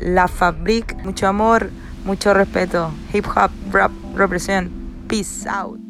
La Fabric. Mucho amor, mucho respeto. Hip hop, rap, represent. Peace out.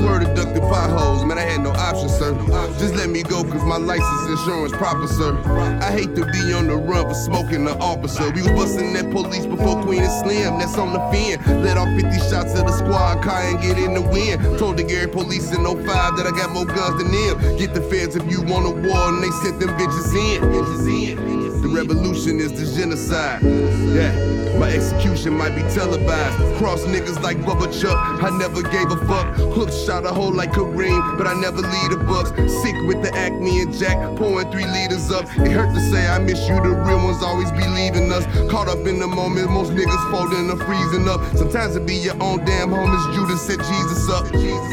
Swear to duck the potholes, man, I had no option, sir. Just let me go, cause my license insurance proper, sir. I hate to be on the run for smoking the officer. We was busting that police before Queen and Slim, that's on the fin. Let off 50 shots of the squad car and get in the wind. Told the Gary police in 05 that I got more guns than them. Get the feds if you want a war, and they sent them bitches in. Bitches in. Revolution is the genocide. Yeah, my execution might be televised. Cross niggas like Bubba Chuck, I never gave a fuck. Hook shot a hole like Kareem, but I never lead the bucks. Sick with the acne and Jack, pouring three liters up. It hurt to say I miss you, the real ones always be leaving us. Caught up in the moment, most niggas folding or freezing up. Sometimes it be your own damn homies, Judas set Jesus up.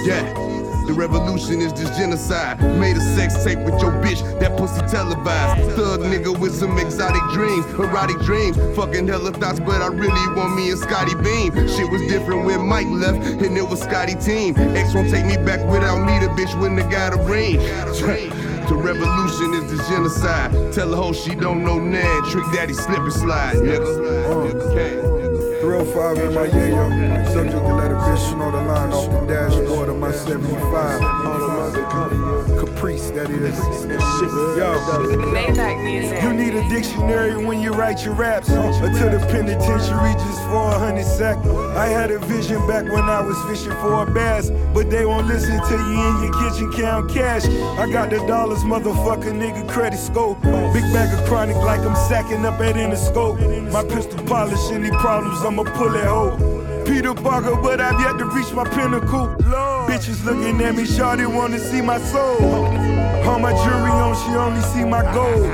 Yeah. The revolution is just genocide. Made a sex tape with your bitch, that pussy televised. Thug nigga with some exotic dreams, erotic dreams. Fucking hella thoughts, but I really want me a Scottie Beam. Shit was different when Mike left, and it was Scotty team. X won't take me back without me, the bitch wouldn't have got a ring. The revolution is the genocide. Tell the hoe she don't know Nan. Trick daddy slip and slide, nigga. 305 in my yayo. Subject to let a bitch know the line off the dashboard of my 75. Caprice, that is. Yo, you need a dictionary when you write your raps. Until the penitentiary just for a hundred sec. I had a vision back when I was fishing for a bass, but they won't listen to you in your kitchen count cash. I got the dollars, motherfucker, nigga, credit scope. Big bag of chronic like I'm sacking up at Interscope. My pistol polish any problems, I'ma pull it hoe. Peter Parker, but I've yet to reach my pinnacle. Lord. Bitches looking at me, shawty wanna see my soul. All my jewelry on, she only see my gold.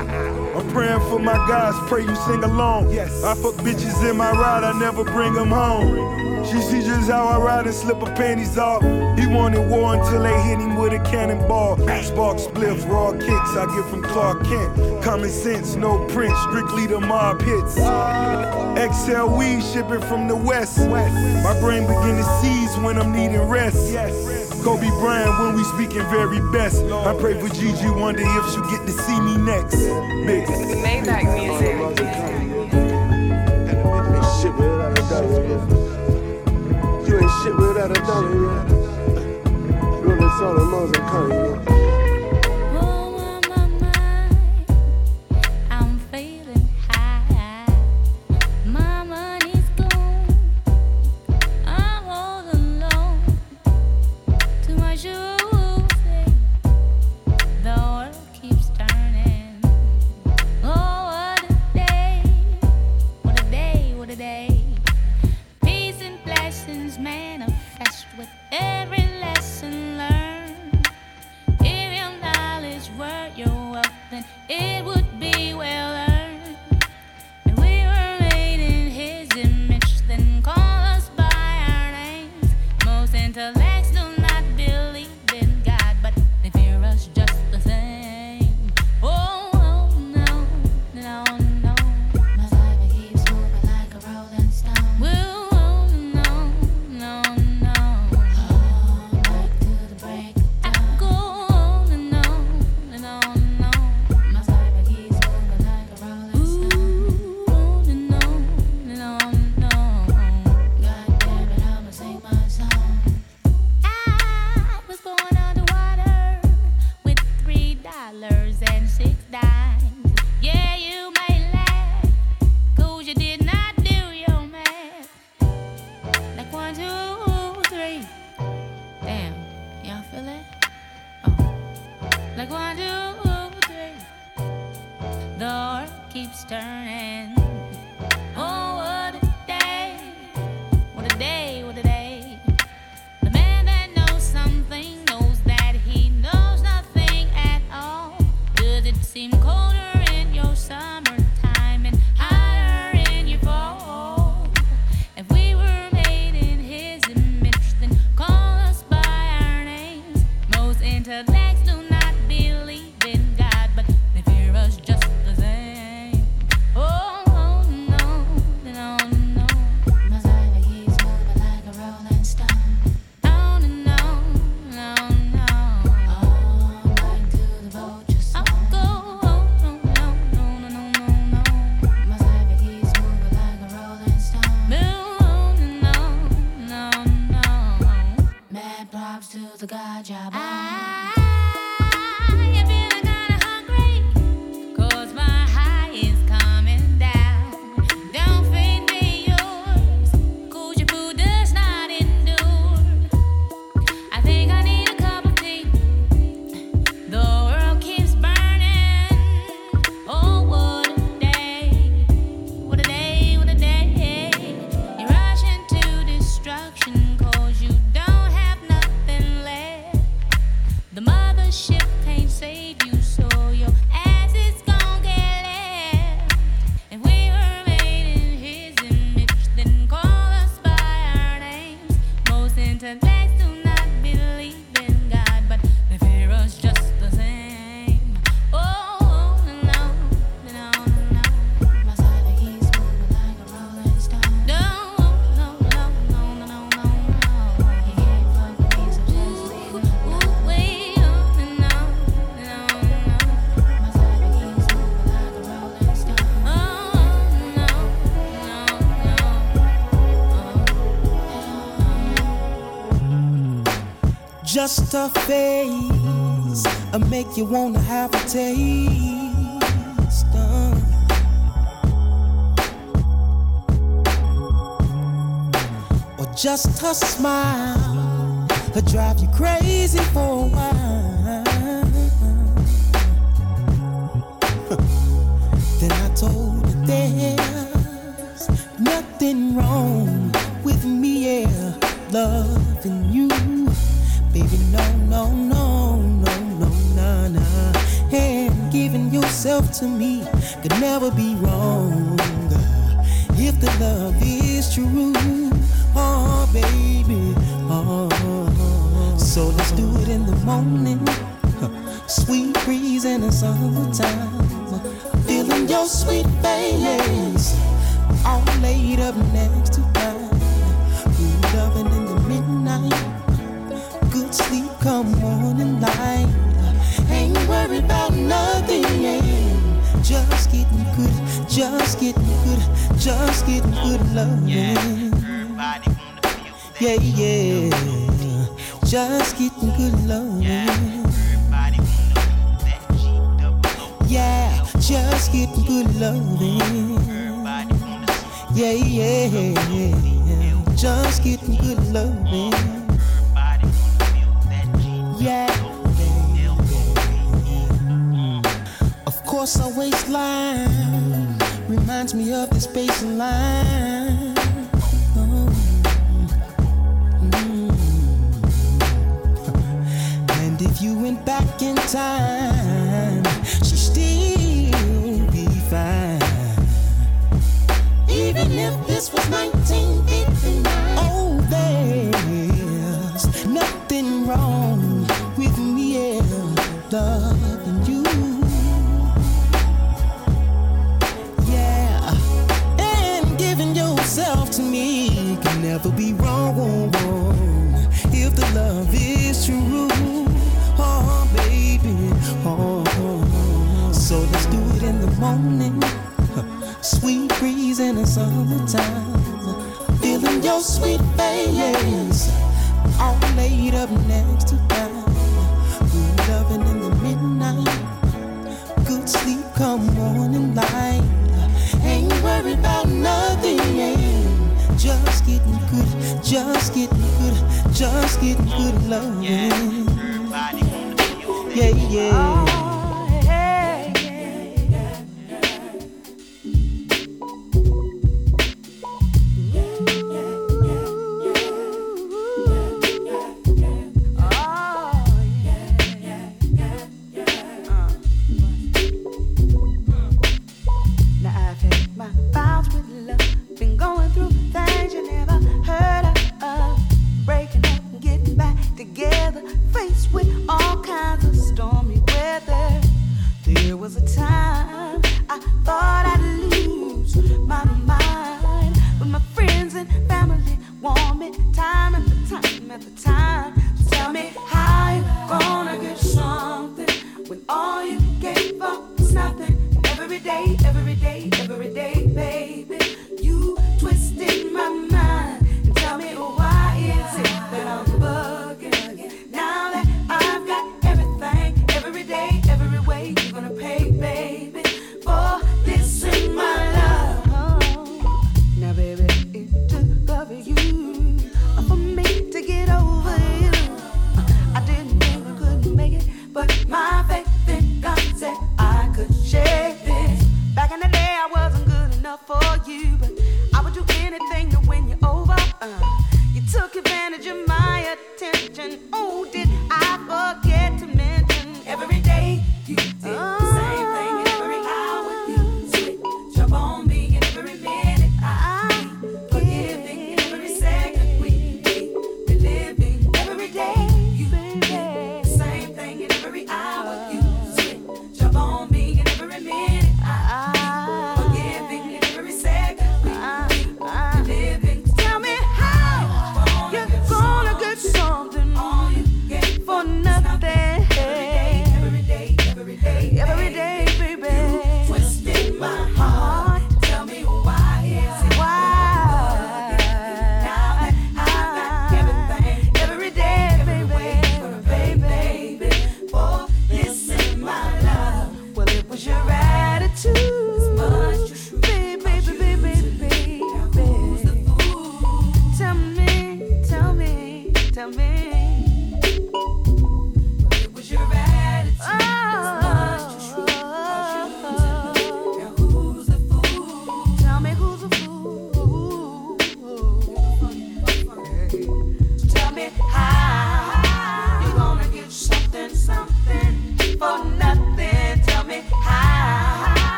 I'm praying for my guys, pray you sing along. Yes. I fuck bitches in my ride, I never bring them home. She see just how I ride and slip her panties off. He wanted war until they hit him with a cannonball. Spark spliff, raw kicks I get from Clark Kent. Common sense, no print, strictly the mob hits. XL weed shipping from the west. My brain begin to seize when I'm needing rest. Kobe Bryant when we speaking very best. I pray for Gigi, one day if she'll get to see me next. Big Maybach music. You ain't shit without a dollar, yeah. Really saw the money coming, yeah. blessings manifest with every just a phase, I make you wanna have a taste. Uh. Or just a smile, I drive you crazy for a while. then I told her there's nothing wrong with me, yeah, loving yourself to me could never be wrong. If the love is true, oh, baby, oh. So let's do it in the morning. Sweet breeze in the summertime. Feeling your sweet face. All laid up next to mine. Loving in the midnight good sleep come morning light. Ain't worried about nothing, just getting good, just getting good, just getting good loving. Yeah, yeah, just getting good loving. Yeah, just getting good loving. Yeah, yeah, just getting good loving. Yeah. Course, our waistline reminds me of this space and if you went back in time, she'd still be fine. Even if this was 1989. Morning. Sweet breeze in the summertime. Feeling your sweet face. All laid up next to mine. Good loving in the midnight. Good sleep come morning light. Ain't worried about nothing. Just getting good, just getting good, just getting good loving. Yeah, yeah.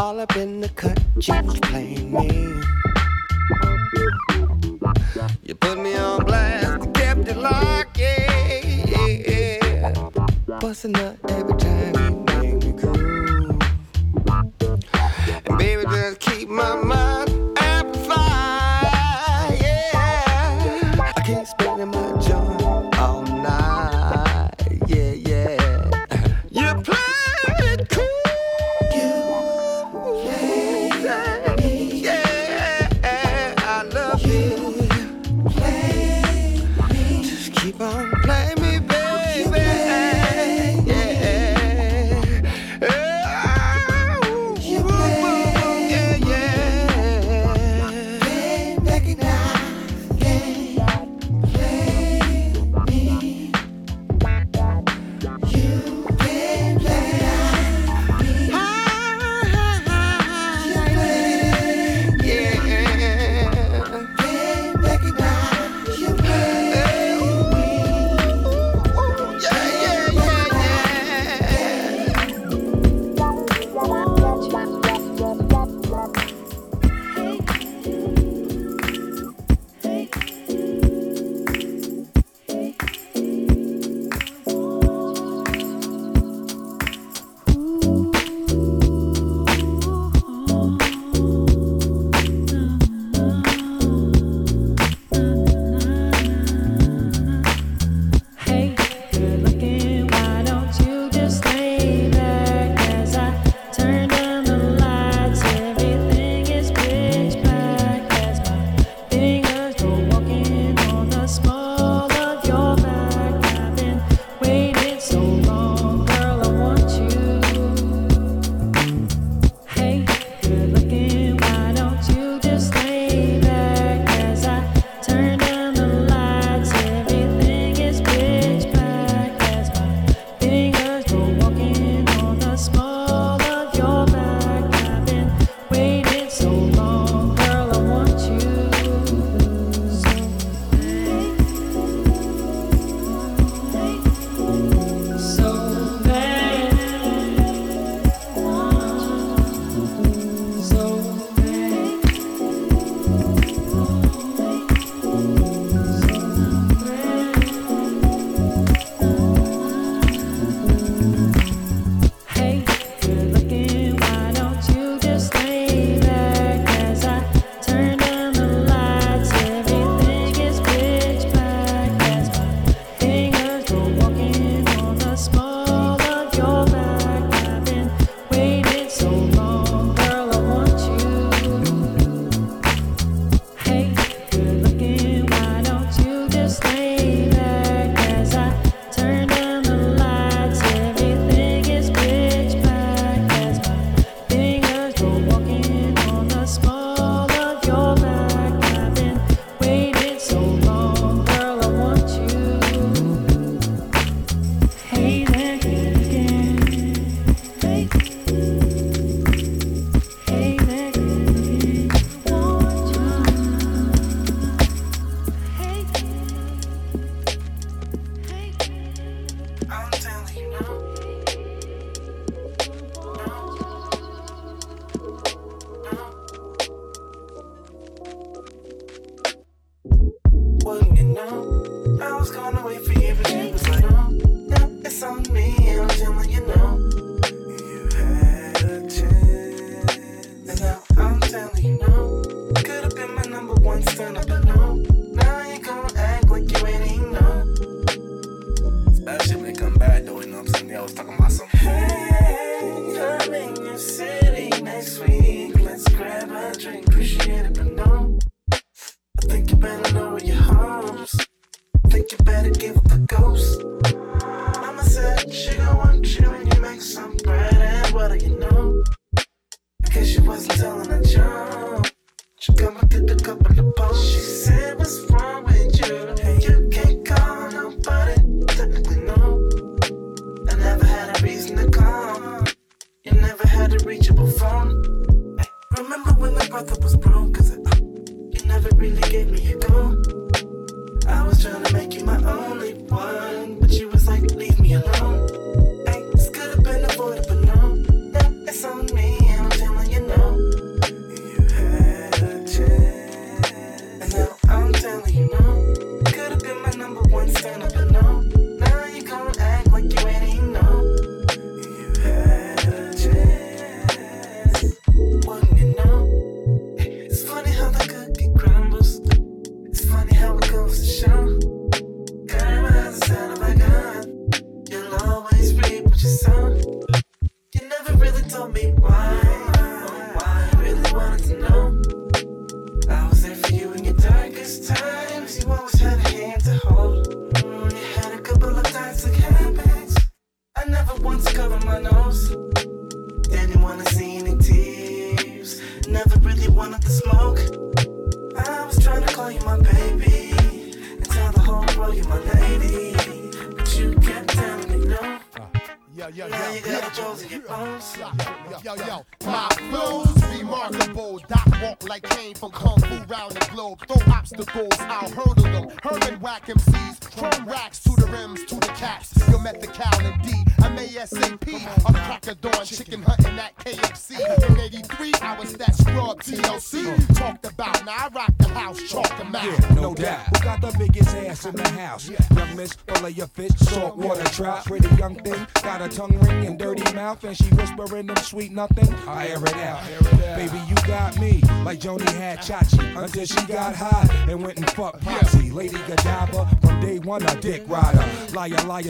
All up in the cut, you was playing me. You put me on blast, kept it locked, yeah, yeah, yeah. Bustin' up every time you make me cool, And baby, just keep my mind.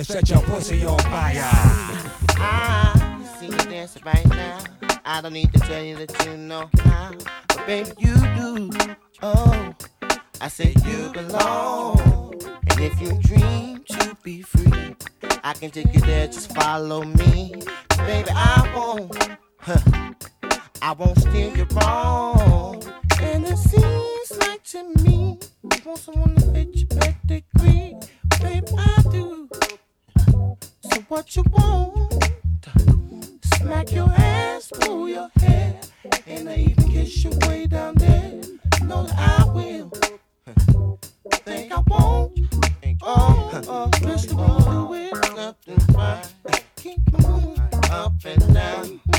set your pussy on.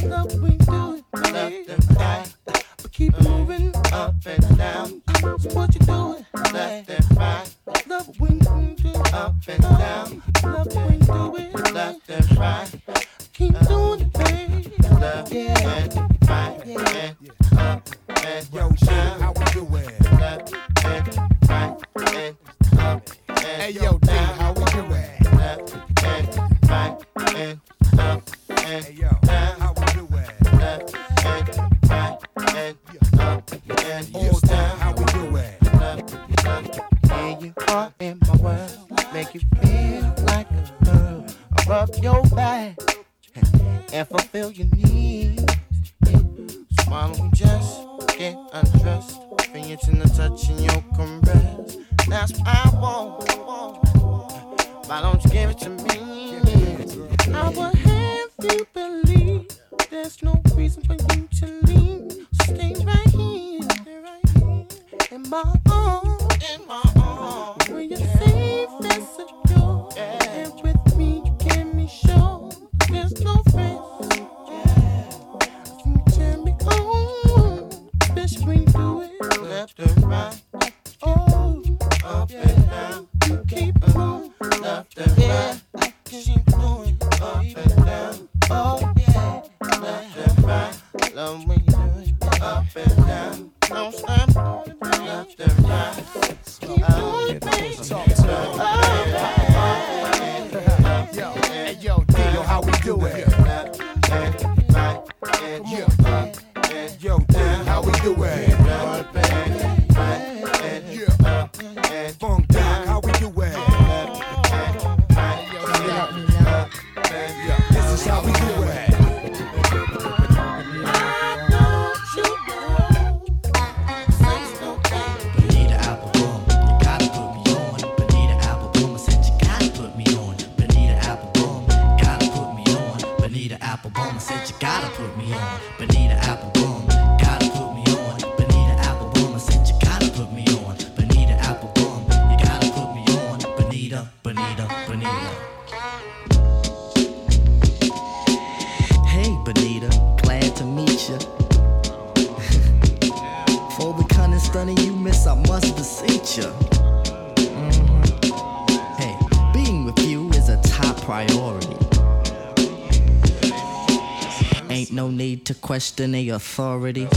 Left and right. But keep moving up and down. What you doing? Left and right. Love we do it. Up and down. Question a authority.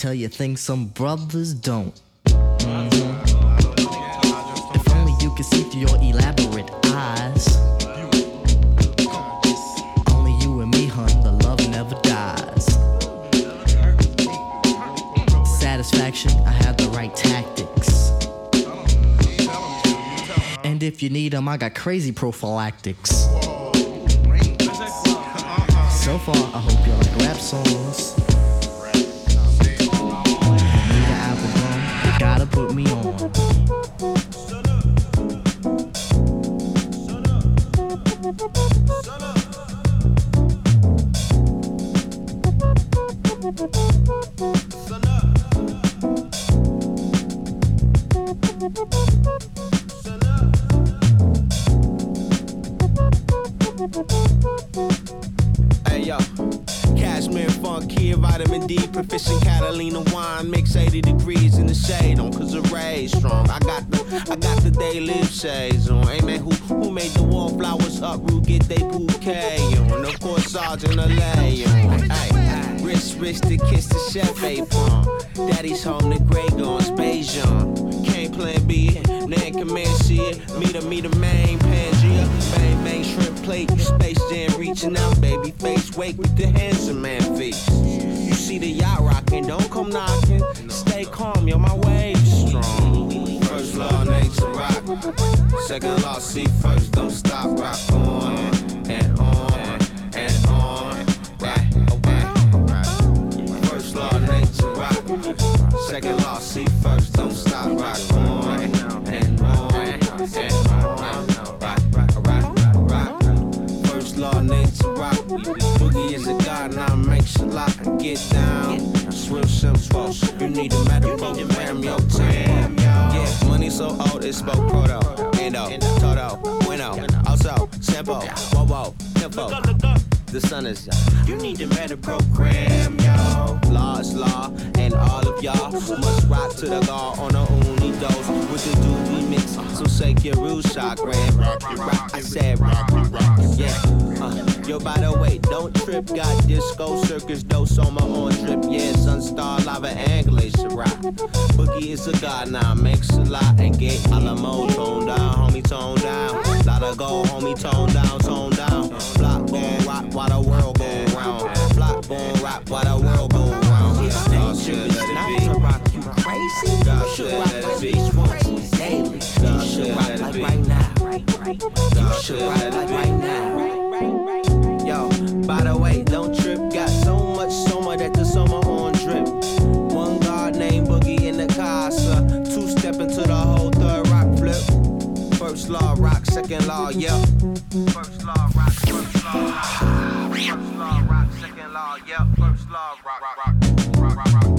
Tell you things some brothers don't. Mm-hmm. If only you could see through your elaborate eyes. Only you and me, hun, the love never dies. Satisfaction, I have the right tactics. And if you need them, I got crazy prophylactics. So far, I hope you like rap songs. Chef apron. Uh, Daddy's home, the Grey Gone, Spajon. Can't plan B, Nan Command C, meet a, meet main Pangea. Bang, bang, shrimp plate, Space Jam reaching out, baby face, wake with the handsome man face. You see the yacht rocking, don't come knocking. Stay calm, yo, my wave's strong. First law, nature rock. Second law, see first, don't Is a god, now makes a lot and get down. Swim simple, you need a medical ram your time. Yeah, money so old it spoke proto, endo, toto, bueno, also, simple, whoa whoa, info. The sun is young. You need to better program, yo. Law is law, and all of y'all must rock to the law on a only dose with the doobie mix. So shake your rude chakram. Rock, I said rock, yeah. Uh, yo, by the way, don't trip. Got disco circus dose on my own trip. Yeah, sunstar lava anglais rock. Boogie is a god now, makes a lot and get Alamo toned down. Gotta go, homie, tone down, tone down. Block, boom, rock while the world go round. Block, boom, rock while the world go round. God should let it be. rock you crazy. God You should rock let it like be. daily. God You should let it like be. right now. You should let it like be. right now. Second law, yeah. First law rock, first law. First law rock, second law, yeah. First law rock, rock,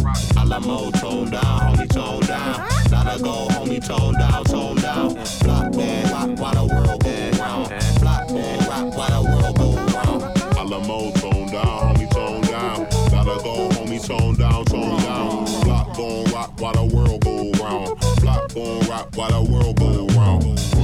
rock. Alamo tone down, homie tone down. Gotta go, homie tone down, tone down. Block boom, rock while the world go round. Block boom, rock while the world go round. Alamo tone down, homie tone down. Gotta go, homie tone down, tone down. Block gon' rock while the world go round. Block gon' rock while the world go round.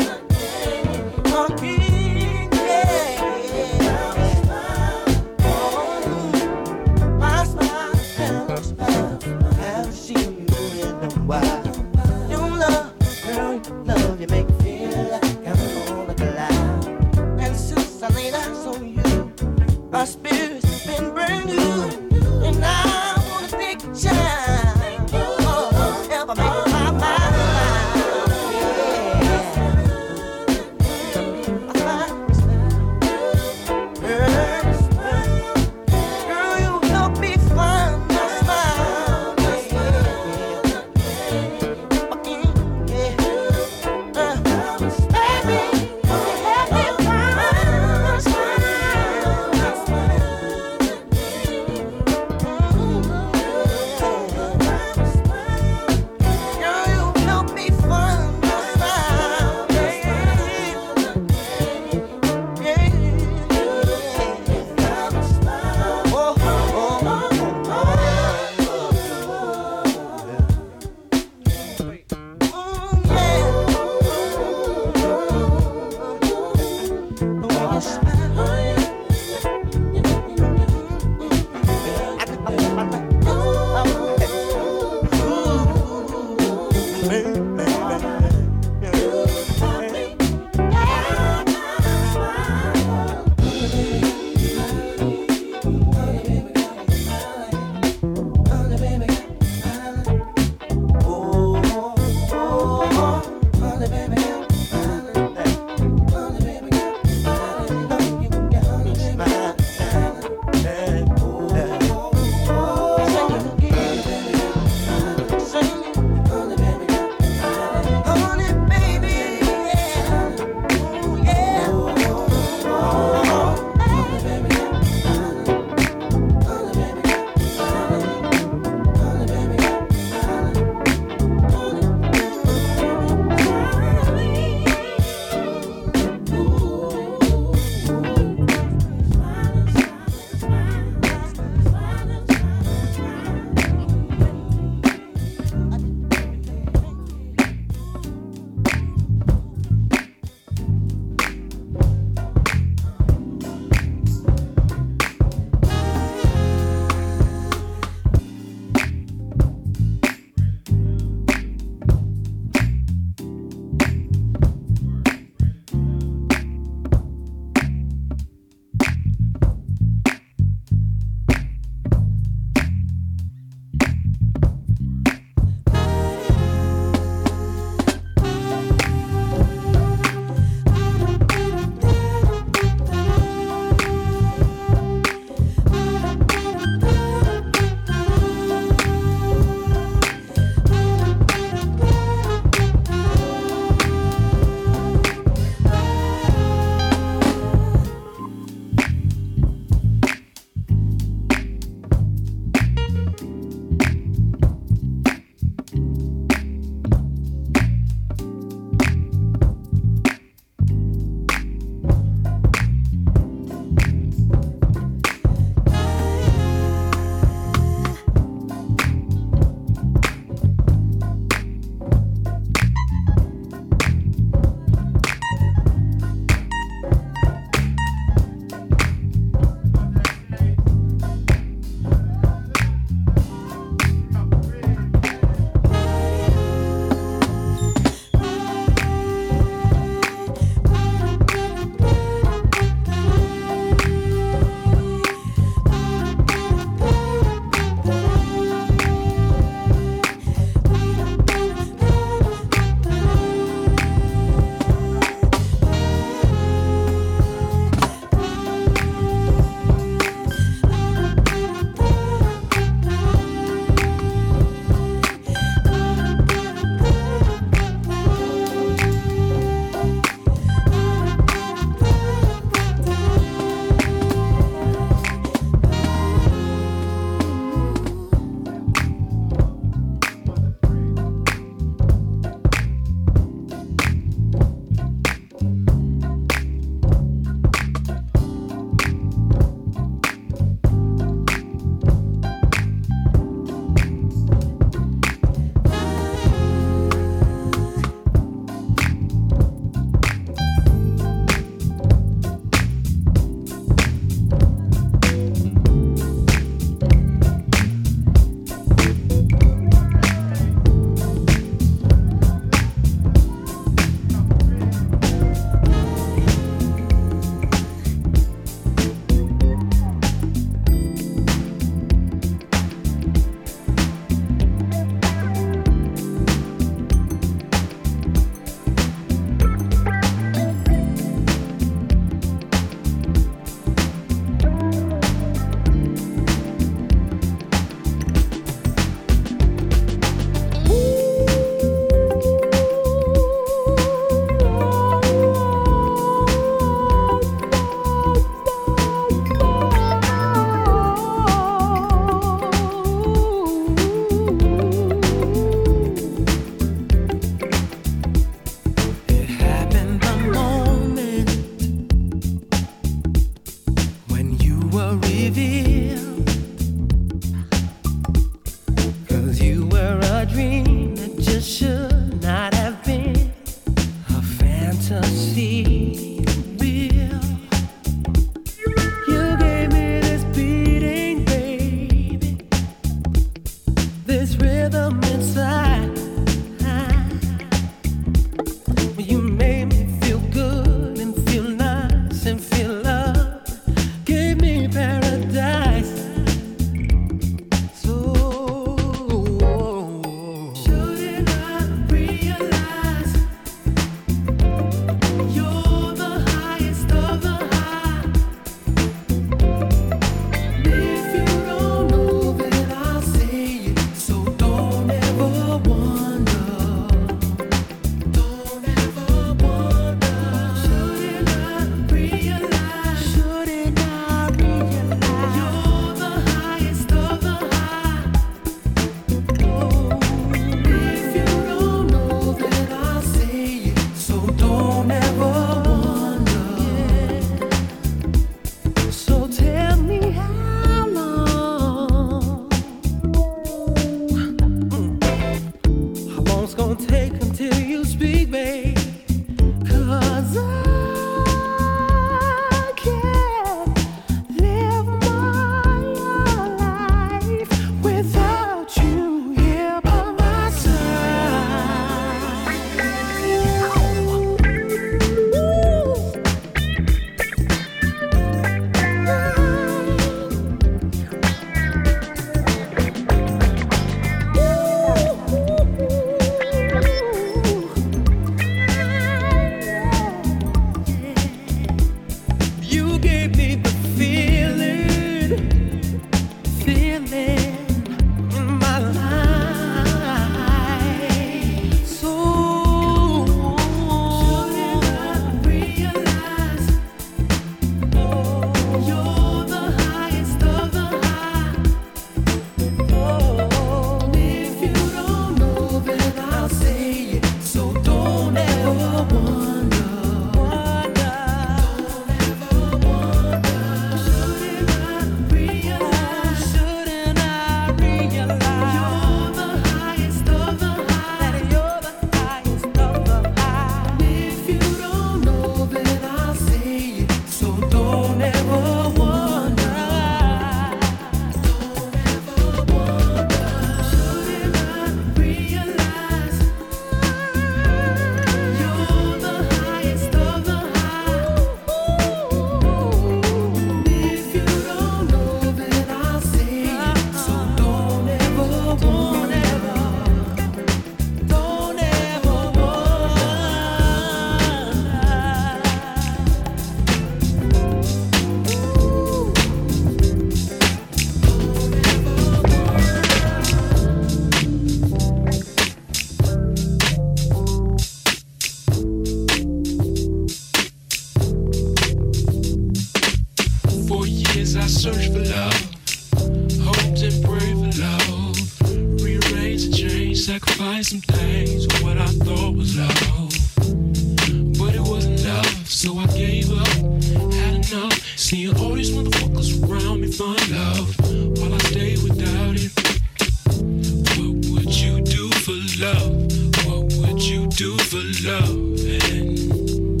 do for love. And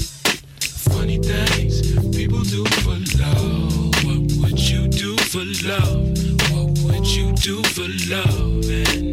funny things people do for love. What would you do for love? What would you do for love? And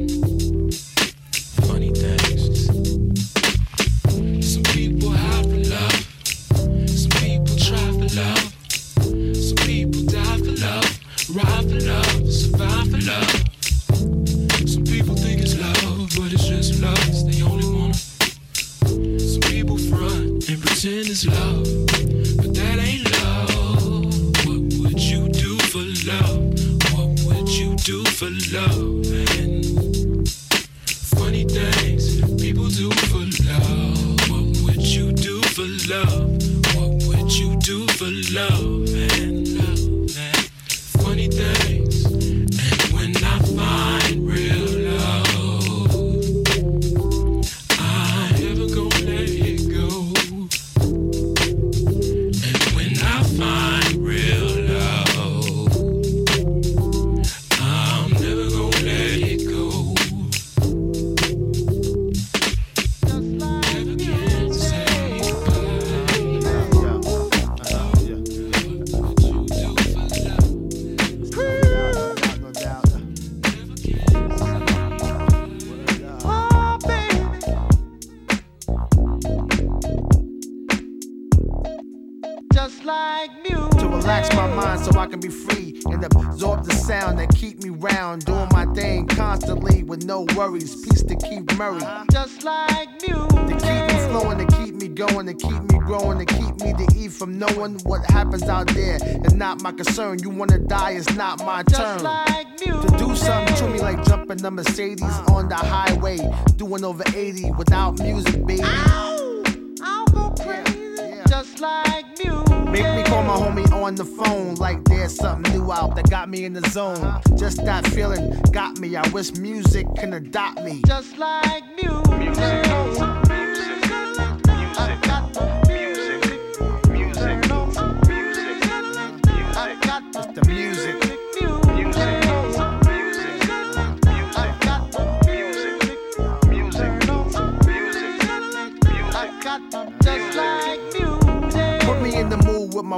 not my concern. You wanna die, it's not my turn. Like to do something to me like jumping the Mercedes uh, on the highway, doing over 80 without music, baby. Ow, I'll go crazy, yeah, yeah. just like music. Make me call my homie on the phone like there's something new out that got me in the zone. Uh-huh. Just that feeling got me. I wish music can adopt me. Just like music. music.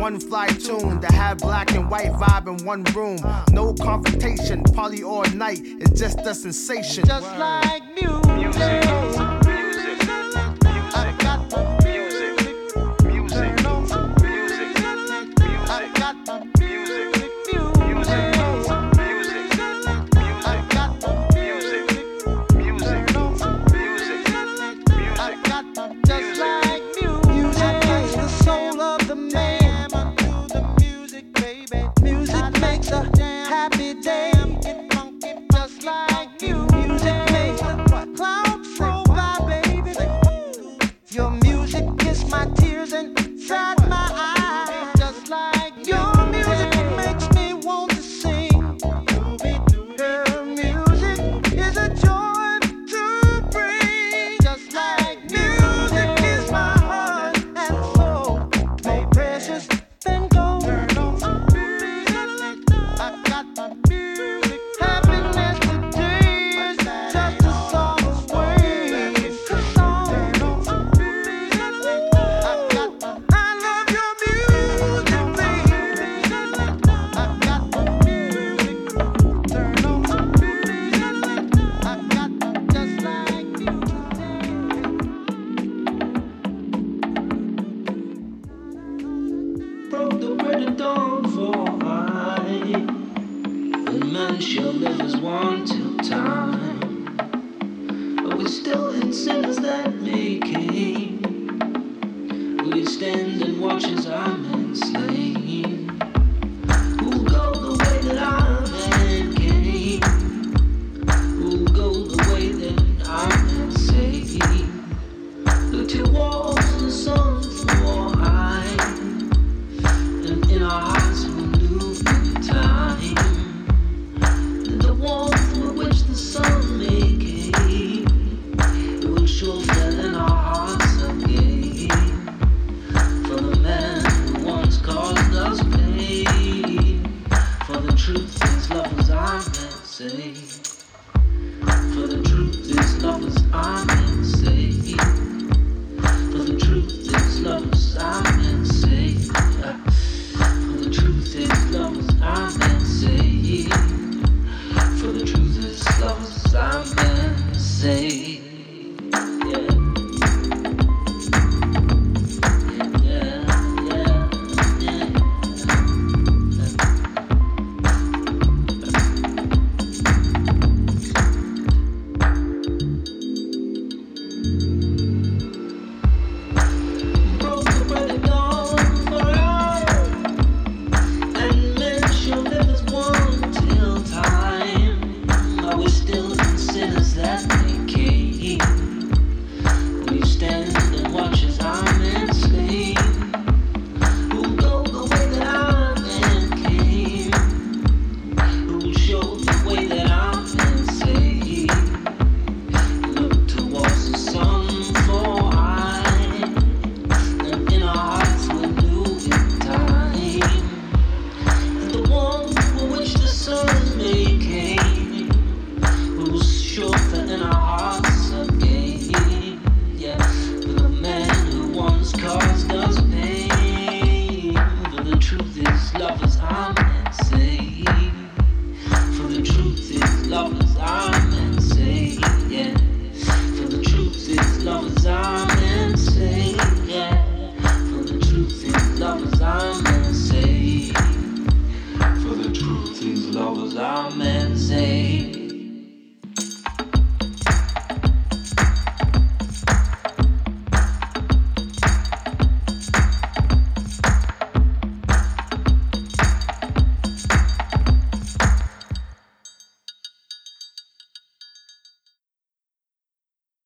One fly tune to have black and white vibe in one room. No confrontation, party all night. It's just a sensation. Just like music. Lovers